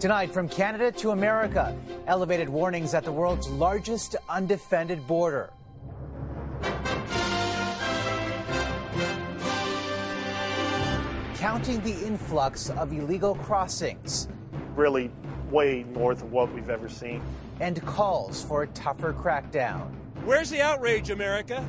Tonight, from Canada to America, elevated warnings at the world's largest undefended border. Counting the influx of illegal crossings. Really, way north of what we've ever seen. And calls for a tougher crackdown. Where's the outrage, America?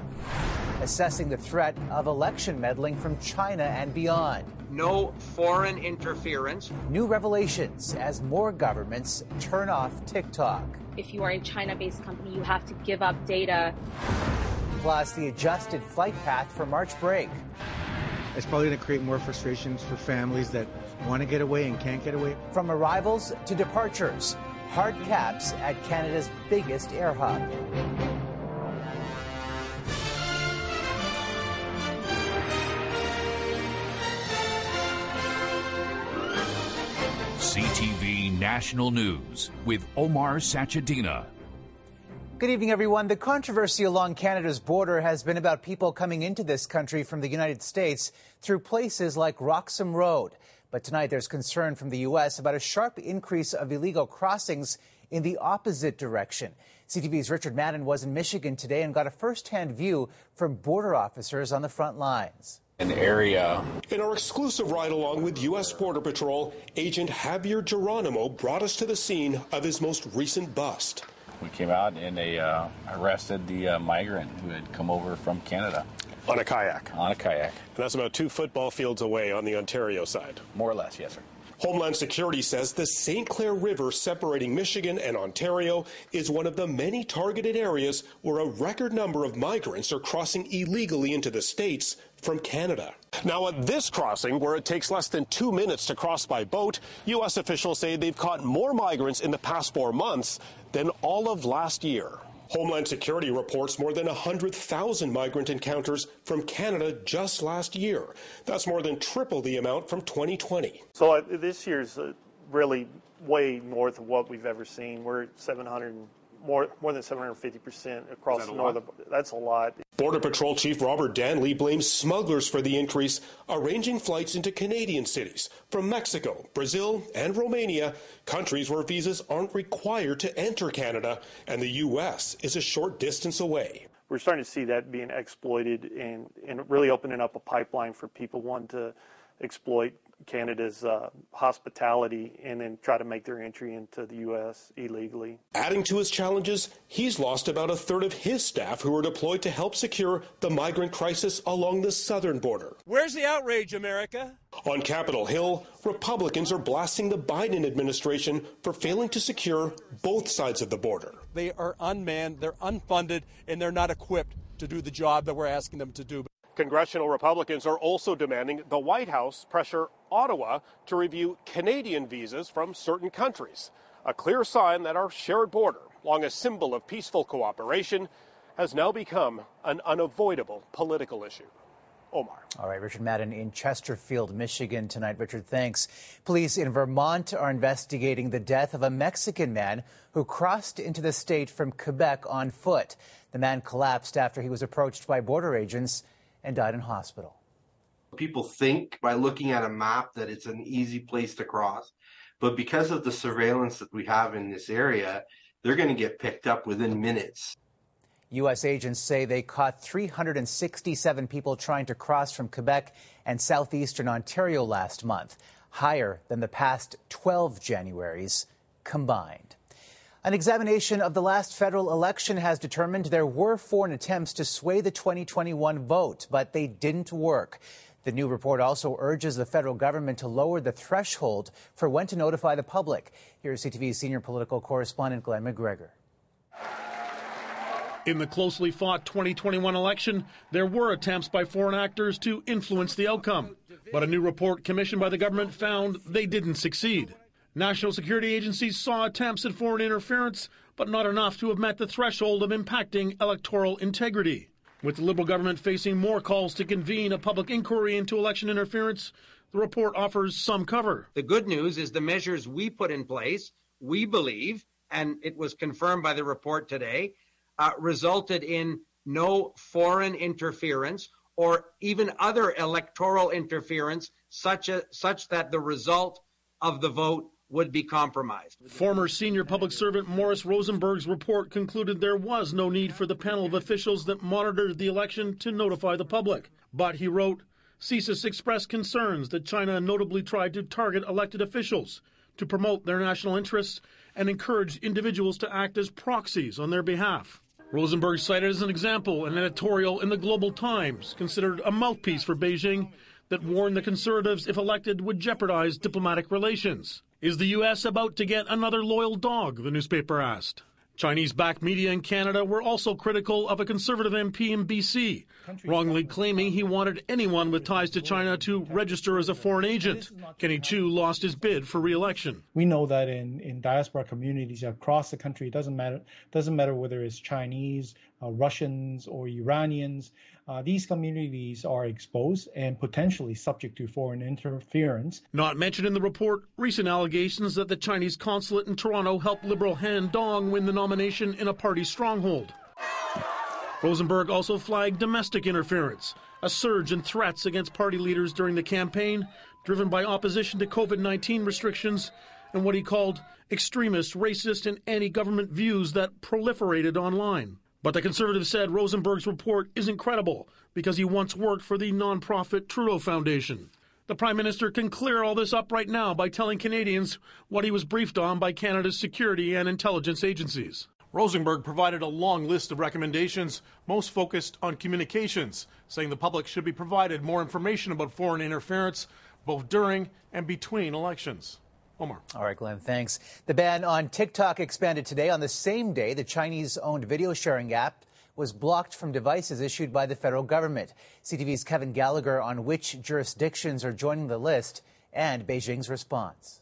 Assessing the threat of election meddling from China and beyond. No foreign interference. New revelations as more governments turn off TikTok. If you are a China based company, you have to give up data. Plus, the adjusted flight path for March break. It's probably going to create more frustrations for families that want to get away and can't get away. From arrivals to departures, hard caps at Canada's biggest air hub. National News with Omar Sachedina. Good evening, everyone. The controversy along Canada's border has been about people coming into this country from the United States through places like Roxham Road. But tonight there's concern from the U.S. about a sharp increase of illegal crossings in the opposite direction. CTV's Richard Madden was in Michigan today and got a first-hand view from border officers on the front lines an area. In our exclusive ride along with U.S. Border Patrol, Agent Javier Geronimo brought us to the scene of his most recent bust. We came out and they uh, arrested the uh, migrant who had come over from Canada. On a kayak? On a kayak. And that's about two football fields away on the Ontario side? More or less, yes, sir. Homeland Security says the St. Clair River separating Michigan and Ontario is one of the many targeted areas where a record number of migrants are crossing illegally into the states from Canada. Now, at this crossing, where it takes less than two minutes to cross by boat, U.S. officials say they've caught more migrants in the past four months than all of last year. Homeland Security reports more than 100,000 migrant encounters from Canada just last year. That's more than triple the amount from 2020. So uh, this year's uh, really way north of what we've ever seen. We're at 700 more more than 750 percent across the northern. That's a lot. Border Patrol Chief Robert Danley blames smugglers for the increase, arranging flights into Canadian cities from Mexico, Brazil, and Romania, countries where visas aren't required to enter Canada, and the U.S. is a short distance away. We're starting to see that being exploited and, and really opening up a pipeline for people wanting to exploit Canada's uh, hospitality and then try to make their entry into the U.S. illegally. Adding to his challenges, he's lost about a third of his staff who were deployed to help secure the migrant crisis along the southern border. Where's the outrage, America? On Capitol Hill, Republicans are blasting the Biden administration for failing to secure both sides of the border. They are unmanned, they're unfunded, and they're not equipped to do the job that we're asking them to do. Congressional Republicans are also demanding the White House pressure Ottawa to review Canadian visas from certain countries. A clear sign that our shared border, long a symbol of peaceful cooperation, has now become an unavoidable political issue. Omar. All right, Richard Madden in Chesterfield, Michigan tonight. Richard, thanks. Police in Vermont are investigating the death of a Mexican man who crossed into the state from Quebec on foot. The man collapsed after he was approached by border agents and died in hospital. People think by looking at a map that it's an easy place to cross, but because of the surveillance that we have in this area, they're going to get picked up within minutes. U.S. agents say they caught 367 people trying to cross from Quebec and southeastern Ontario last month, higher than the past 12 Januaries combined. An examination of the last federal election has determined there were foreign attempts to sway the 2021 vote, but they didn't work. The new report also urges the federal government to lower the threshold for when to notify the public. Here's CTV's senior political correspondent Glen McGregor. In the closely fought 2021 election, there were attempts by foreign actors to influence the outcome. But a new report commissioned by the government found they didn't succeed. National security agencies saw attempts at foreign interference, but not enough to have met the threshold of impacting electoral integrity. With the Liberal government facing more calls to convene a public inquiry into election interference, the report offers some cover. The good news is the measures we put in place, we believe, and it was confirmed by the report today, uh, resulted in no foreign interference or even other electoral interference such, a, such that the result of the vote would be compromised. Former senior public servant Morris Rosenberg's report concluded there was no need for the panel of officials that monitored the election to notify the public. But he wrote, CSIS expressed concerns that China notably tried to target elected officials to promote their national interests and encourage individuals to act as proxies on their behalf. Rosenberg cited as an example an editorial in the Global Times, considered a mouthpiece for Beijing, that warned the conservatives, if elected, would jeopardize diplomatic relations. Is the U.S. about to get another loyal dog? The newspaper asked. Chinese backed media in Canada were also critical of a conservative MP in BC, wrongly claiming he wanted anyone with ties to China to register as a foreign agent. Kenny Chiu lost his bid for re election. We know that in, in diaspora communities across the country, it doesn't matter, doesn't matter whether it's Chinese, uh, Russians, or Iranians, uh, these communities are exposed and potentially subject to foreign interference. Not mentioned in the report, recent allegations that the Chinese consulate in Toronto helped Liberal Han Dong win the nomination in a party stronghold. Rosenberg also flagged domestic interference, a surge in threats against party leaders during the campaign, driven by opposition to COVID 19 restrictions and what he called extremist, racist, and anti government views that proliferated online. But the conservative said Rosenberg's report isn't credible because he once worked for the nonprofit Trudeau Foundation. The Prime Minister can clear all this up right now by telling Canadians what he was briefed on by Canada's security and intelligence agencies. Rosenberg provided a long list of recommendations, most focused on communications, saying the public should be provided more information about foreign interference both during and between elections. Omar. All right, Glen, thanks. The ban on TikTok expanded today on the same day the Chinese owned video sharing app was blocked from devices issued by the federal government. CTV's Kevin Gallagher on which jurisdictions are joining the list and Beijing's response.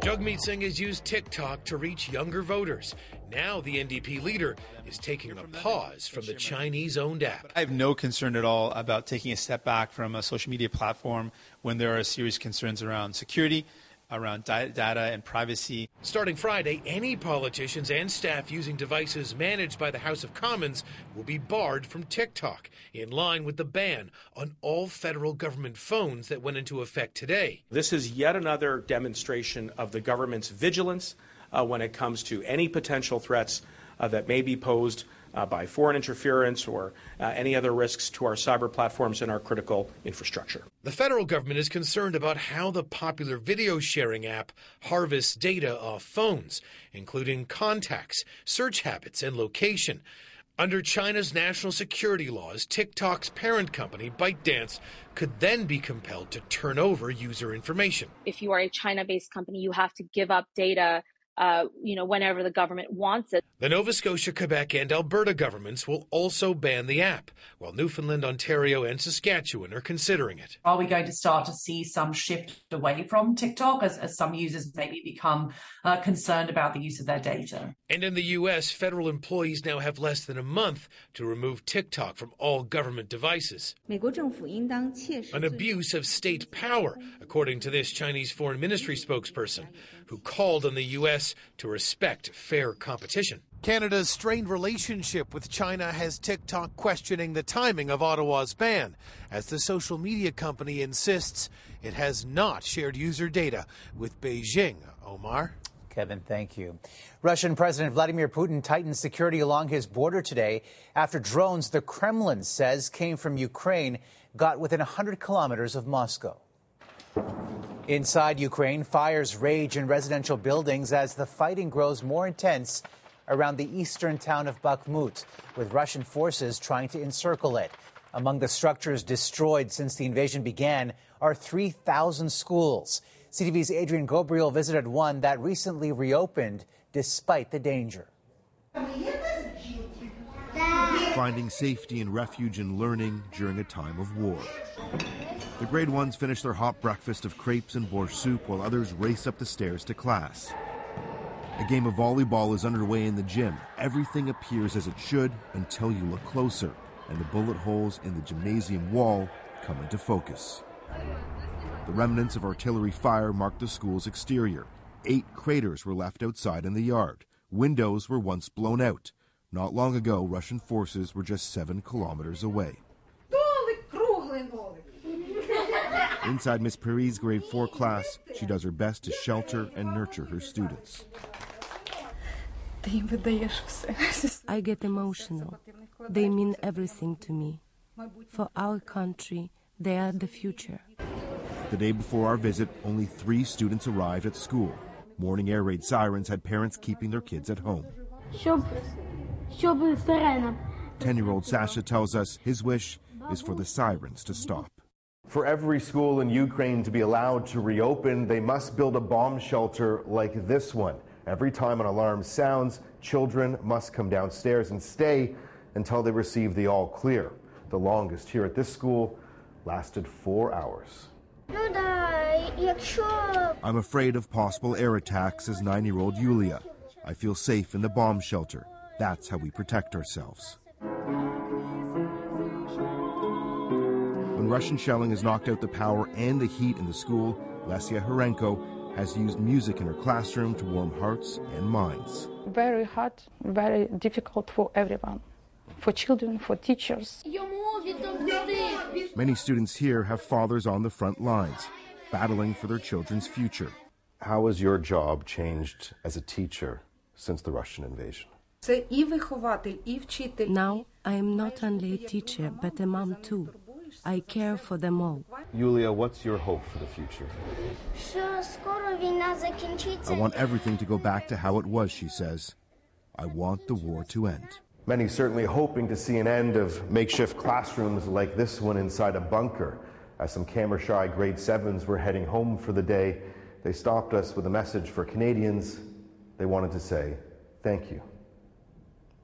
Jagmeet Singh has used TikTok to reach younger voters. Now the NDP leader is taking a pause from the Chinese owned app. I have no concern at all about taking a step back from a social media platform when there are serious concerns around security, around data and privacy. Starting Friday, any politicians and staff using devices managed by the House of Commons will be barred from TikTok, in line with the ban on all federal government phones that went into effect today. This is yet another demonstration of the government's vigilance uh, when it comes to any potential threats uh, that may be posed uh, by foreign interference or uh, any other risks to our cyber platforms and our critical infrastructure. The federal government is concerned about how the popular video sharing app harvests data off phones, including contacts, search habits, and location. Under China's national security laws, TikTok's parent company, ByteDance, could then be compelled to turn over user information. If you are a China based company, you have to give up data uh, you know, whenever the government wants it. The Nova Scotia, Quebec, and Alberta governments will also ban the app, while Newfoundland, Ontario, and Saskatchewan are considering it. Are we going to start to see some shift away from TikTok as, as some users maybe become uh, concerned about the use of their data? And in the U.S., federal employees now have less than a month to remove TikTok from all government devices. An abuse of state power, according to this Chinese Foreign Ministry spokesperson, who called on the U.S. to respect fair competition. Canada's strained relationship with China has TikTok questioning the timing of Ottawa's ban, as the social media company insists it has not shared user data with Beijing. Omar? Kevin, thank you. Russian President Vladimir Putin tightened security along his border today after drones the Kremlin says came from Ukraine got within 100 kilometers of Moscow. Inside Ukraine, fires rage in residential buildings as the fighting grows more intense around the eastern town of Bakhmut, with Russian forces trying to encircle it. Among the structures destroyed since the invasion began are 3,000 schools. CTV's Adrian Ghobrial visited one that recently reopened despite the danger. Finding safety and refuge in learning during a time of war. The grade ones finish their hot breakfast of crepes and borscht soup while others race up the stairs to class. A game of volleyball is underway in the gym. Everything appears as it should until you look closer, and the bullet holes in the gymnasium wall come into focus. The remnants of artillery fire mark the school's exterior. Eight craters were left outside in the yard. Windows were once blown out. Not long ago, Russian forces were just seven kilometers away. Inside Miss Perry's grade 4 class, she does her best to shelter and nurture her students. I get emotional. They mean everything to me. For our country, they are the future. The day before our visit, only three students arrived at school. Morning air raid sirens had parents keeping their kids at home. 10 year old Sasha tells us his wish is for the sirens to stop. For every school in Ukraine to be allowed to reopen, they must build a bomb shelter like this one. Every time an alarm sounds, children must come downstairs and stay until they receive the all clear. The longest here at this school lasted four hours. I'm afraid of possible air attacks, says nine year old Yulia. I feel safe in the bomb shelter. That's how we protect ourselves. When Russian shelling has knocked out the power and the heat in the school, Lesia Harenko has used music in her classroom to warm hearts and minds. Very hard, very difficult for everyone, for children, for teachers. Many students here have fathers on the front lines, battling for their children's future. How has your job changed as a teacher since the Russian invasion? Now I am not only a teacher, but a mom too. I care for them all. Yulia, what's your hope for the future? I want everything to go back to how it was, she says. I want the war to end. Many certainly hoping to see an end of makeshift classrooms like this one inside a bunker. As some camera shy grade sevens were heading home for the day, they stopped us with a message for Canadians. They wanted to say, Thank you.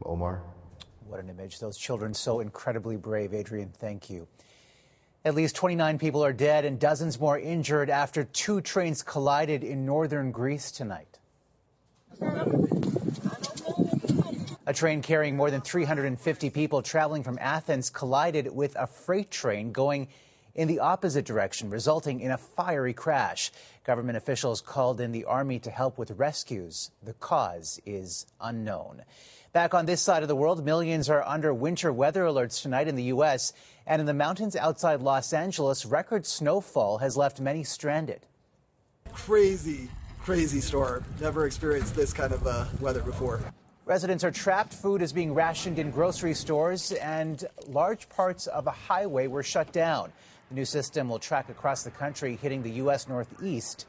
Omar? What an image. Those children so incredibly brave. Adrian, thank you. At least 29 people are dead and dozens more injured after two trains collided in northern Greece tonight. A train carrying more than 350 people traveling from Athens collided with a freight train going in the opposite direction, resulting in a fiery crash. Government officials called in the army to help with rescues. The cause is unknown. Back on this side of the world, millions are under winter weather alerts tonight in the U.S. And in the mountains outside Los Angeles, record snowfall has left many stranded. Crazy, crazy storm. Never experienced this kind of uh, weather before. Residents are trapped. Food is being rationed in grocery stores, and large parts of a highway were shut down. The new system will track across the country, hitting the U.S. Northeast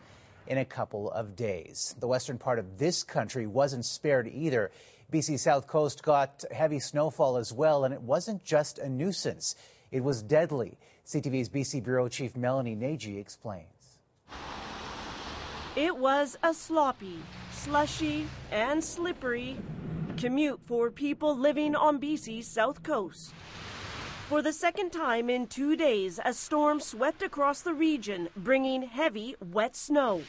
in a couple of days. The western part of this country wasn't spared either. BC South Coast got heavy snowfall as well, and it wasn't just a nuisance. It was deadly. CTV's BC Bureau Chief Melanie Nagy explains. It was a sloppy, slushy, and slippery commute for people living on BC's south coast. For the second time in two days, a storm swept across the region, bringing heavy, wet snow.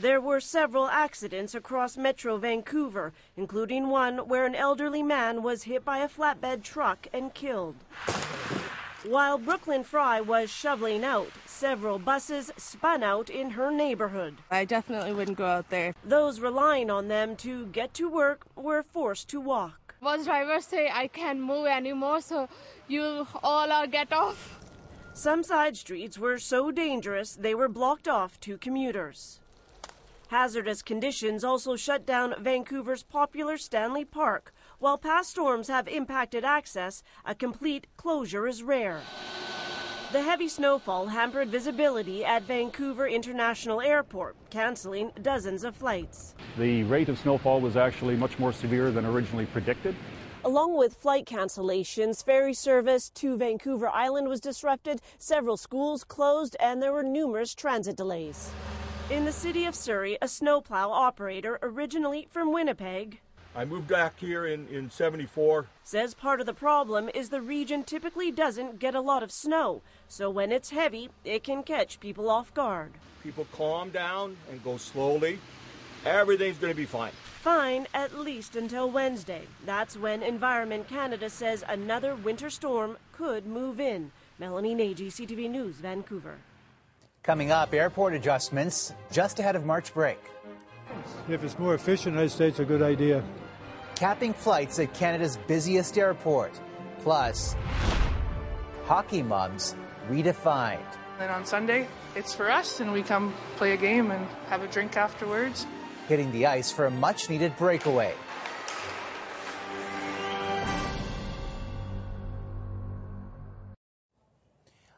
There were several accidents across Metro Vancouver, including one where an elderly man was hit by a flatbed truck and killed. While Brooklyn Fry was shoveling out, several buses spun out in her neighborhood. I definitely wouldn't go out there. Those relying on them to get to work were forced to walk. Bus drivers say I can't move anymore, so you all are get off. Some side streets were so dangerous they were blocked off to commuters. Hazardous conditions also shut down Vancouver's popular Stanley Park, while past storms have impacted access, a complete closure is rare. The heavy snowfall hampered visibility at Vancouver International Airport, canceling dozens of flights. The rate of snowfall was actually much more severe than originally predicted. Along with flight cancellations, ferry service to Vancouver Island was disrupted, several schools closed, and there were numerous transit delays. In the city of Surrey, a snowplow operator, originally from Winnipeg, I moved back here in, in 74. Says part of the problem is the region typically doesn't get a lot of snow, so when it's heavy, it can catch people off guard. People calm down and go slowly. Everything's going to be fine. Fine, at least until Wednesday. That's when Environment Canada says another winter storm could move in. Melanie Nagy, CTV News, Vancouver. Coming up, airport adjustments just ahead of March break. If it's more efficient, I'd say it's a good idea. Capping flights at Canada's busiest airport. Plus, hockey moms redefined. Then on Sunday, it's for us, and we come play a game and have a drink afterwards. Hitting the ice for a much needed breakaway.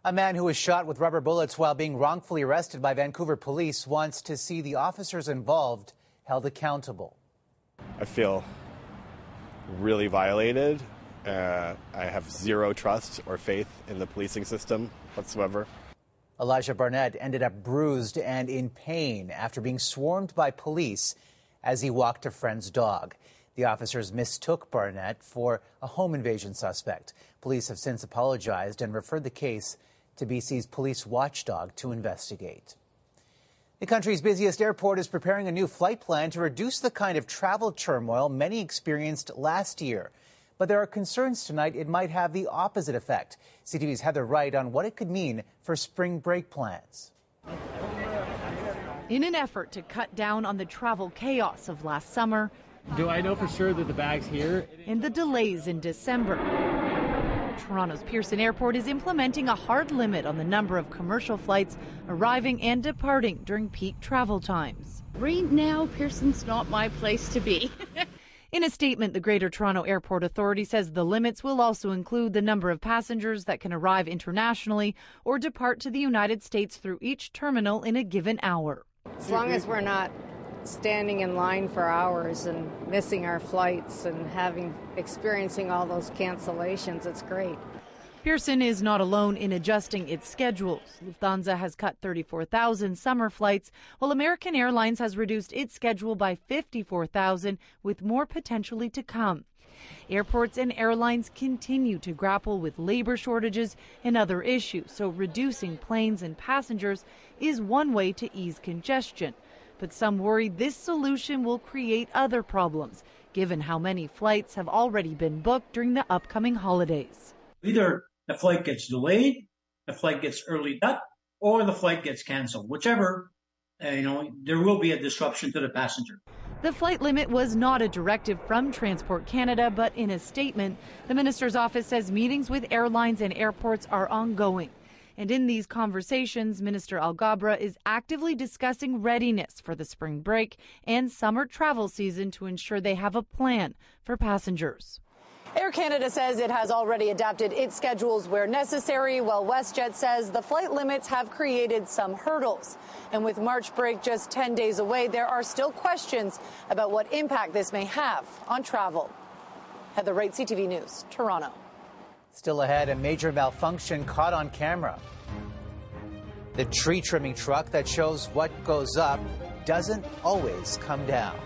A man who was shot with rubber bullets while being wrongfully arrested by Vancouver police wants to see the officers involved held accountable. I feel really violated. Uh, I have zero trust or faith in the policing system whatsoever. Elijah Barnett ended up bruised and in pain after being swarmed by police as he walked a friend's dog. The officers mistook Barnett for a home invasion suspect. Police have since apologized and referred the case to BC's police watchdog to investigate. The country's busiest airport is preparing a new flight plan to reduce the kind of travel turmoil many experienced last year. But there are concerns tonight it might have the opposite effect. CTV's Heather Wright on what it could mean for spring break plans. In an effort to cut down on the travel chaos of last summer, do I know for sure that the bag's here? And the delays in December. Toronto's Pearson Airport is implementing a hard limit on the number of commercial flights arriving and departing during peak travel times. Right now, Pearson's not my place to be. In a statement, the Greater Toronto Airport Authority says the limits will also include the number of passengers that can arrive internationally or depart to the United States through each terminal in a given hour. As long as we're not standing in line for hours and missing our flights and having experiencing all those cancellations, it's great. Pearson is not alone in adjusting its schedules. Lufthansa has cut 34,000 summer flights, while American Airlines has reduced its schedule by 54,000, with more potentially to come. Airports and airlines continue to grapple with labor shortages and other issues, so reducing planes and passengers is one way to ease congestion. But some worry this solution will create other problems, given how many flights have already been booked during the upcoming holidays. Either the flight gets delayed, the flight gets early up, or the flight gets canceled. Whichever, uh, you know, there will be a disruption to the passenger. The flight limit was not a directive from Transport Canada, but in a statement, the minister's office says meetings with airlines and airports are ongoing. And in these conversations, Minister Alghabra is actively discussing readiness for the spring break and summer travel season to ensure they have a plan for passengers. Air Canada says it has already adapted its schedules where necessary, while WestJet says the flight limits have created some hurdles. And with March break just 10 days away, there are still questions about what impact this may have on travel. Heather Wright, CTV News, Toronto. Still ahead, a major malfunction caught on camera. The tree trimming truck that shows what goes up doesn't always come down.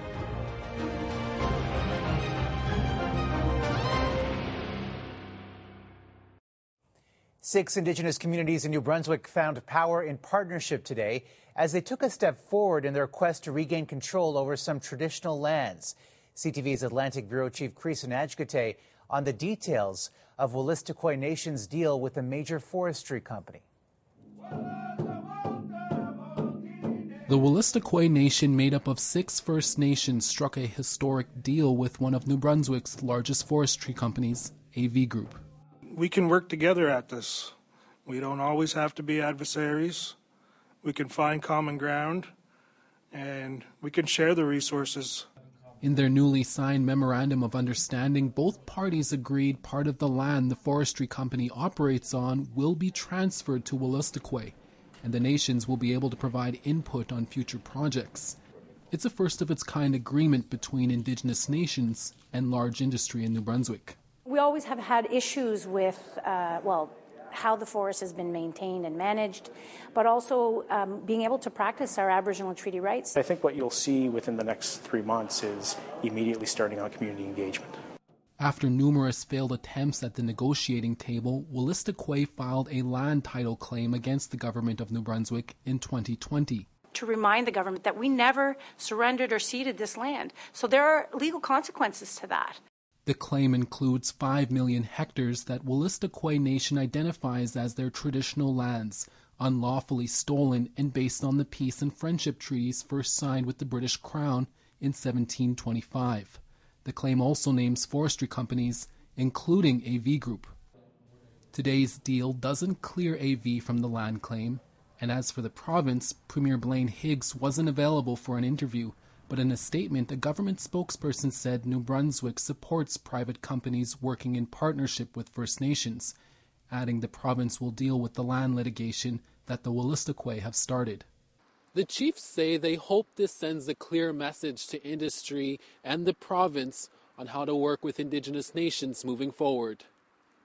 Six Indigenous communities in New Brunswick found power in partnership today as they took a step forward in their quest to regain control over some traditional lands. CTV's Atlantic Bureau Chief Creason Ajgate on the details of Wolastoqey Nation's deal with a major forestry company. The Wolastoqey Nation, made up of six First Nations, struck a historic deal with one of New Brunswick's largest forestry companies, AV Group we can work together at this. We don't always have to be adversaries. We can find common ground and we can share the resources. In their newly signed memorandum of understanding, both parties agreed part of the land the forestry company operates on will be transferred to Wolastoqey, and the nations will be able to provide input on future projects. It's a first of its kind agreement between Indigenous nations and large industry in New Brunswick. We always have had issues with, uh, well, how the forest has been maintained and managed, but also um, being able to practice our Aboriginal treaty rights. I think what you'll see within the next three months is immediately starting on community engagement. After numerous failed attempts at the negotiating table, Wolastoqey filed a land title claim against the government of New Brunswick in 2020 to remind the government that we never surrendered or ceded this land. So there are legal consequences to that. The claim includes 5 million hectares that Wolastoqey Nation identifies as their traditional lands, unlawfully stolen and based on the peace and friendship treaties first signed with the British Crown in 1725. The claim also names forestry companies, including AV Group. Today's deal doesn't clear AV from the land claim, And as for the province, Premier Blaine Higgs wasn't available for an interview, but in a statement, a government spokesperson said New Brunswick supports private companies working in partnership with First Nations, adding the province will deal with the land litigation that the Wolastoqey have started. The chiefs say they hope this sends a clear message to industry and the province on how to work with Indigenous nations moving forward.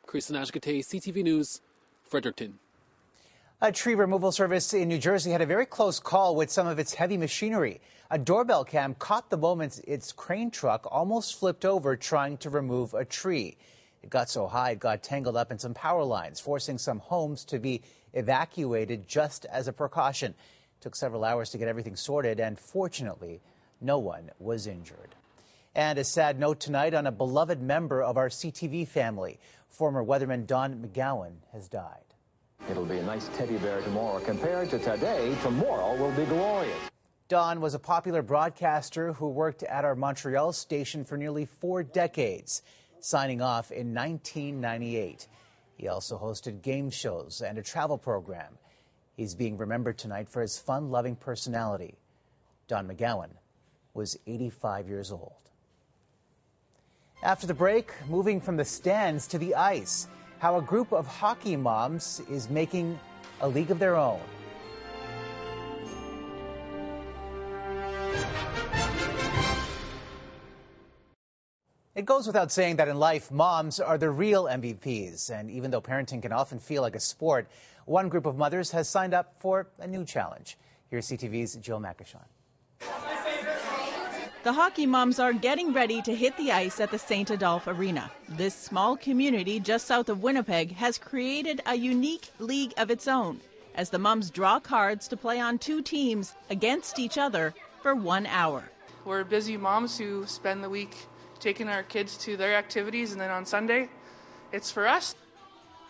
Chris Nashkate, CTV News, Fredericton. A tree removal service in New Jersey had a very close call with some of its heavy machinery. A doorbell cam caught the moment its crane truck almost flipped over trying to remove a tree. It got so high it got tangled up in some power lines, forcing some homes to be evacuated just as a precaution. It took several hours to get everything sorted, and fortunately, no one was injured. And a sad note tonight on a beloved member of our CTV family. Former weatherman Don McGowan has died. It'll be a nice teddy bear tomorrow. Compared to today, tomorrow will be glorious. Don was a popular broadcaster who worked at our Montreal station for nearly four decades, signing off in 1998. He also hosted game shows and a travel program. He's being remembered tonight for his fun loving personality. Don McGowan was 85 years old. After the break, moving from the stands to the ice, how a group of hockey moms is making a league of their own. It goes without saying that in life, moms are the real MVPs. And even though parenting can often feel like a sport, one group of mothers has signed up for a new challenge. Here's CTV's Jill Macyshon. The hockey moms are getting ready to hit the ice at the St. Adolphe Arena. This small community just south of Winnipeg has created a unique league of its own as the moms draw cards to play on two teams against each other for one hour. We're busy moms who spend the week taking our kids to their activities, and then on Sunday, it's for us.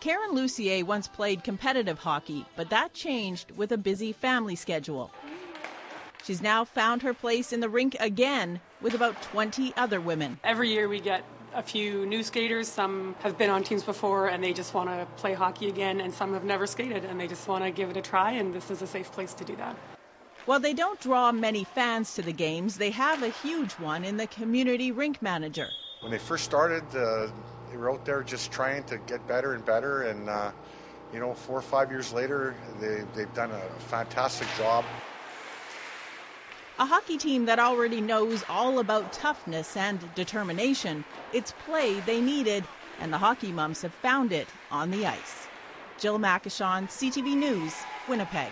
Karen Lucier once played competitive hockey, but that changed with a busy family schedule. She's now found her place in the rink again with about 20 other women. Every year we get a few new skaters. Some have been on teams before and they just want to play hockey again, and some have never skated and they just want to give it a try, and this is a safe place to do that. While they don't draw many fans to the games, they have a huge one in the community rink manager. When they first started, uh, they were out there just trying to get better and better. And, uh, you know, four or five years later, they, they've done a fantastic job. A hockey team that already knows all about toughness and determination. It's play they needed, and the hockey mums have found it on the ice. Jill Macyshon, CTV News, Winnipeg.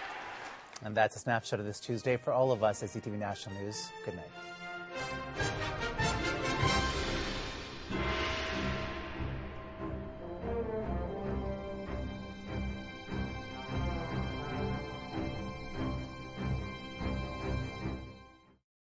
And that's a snapshot of this Tuesday for all of us at CTV National News. Good night.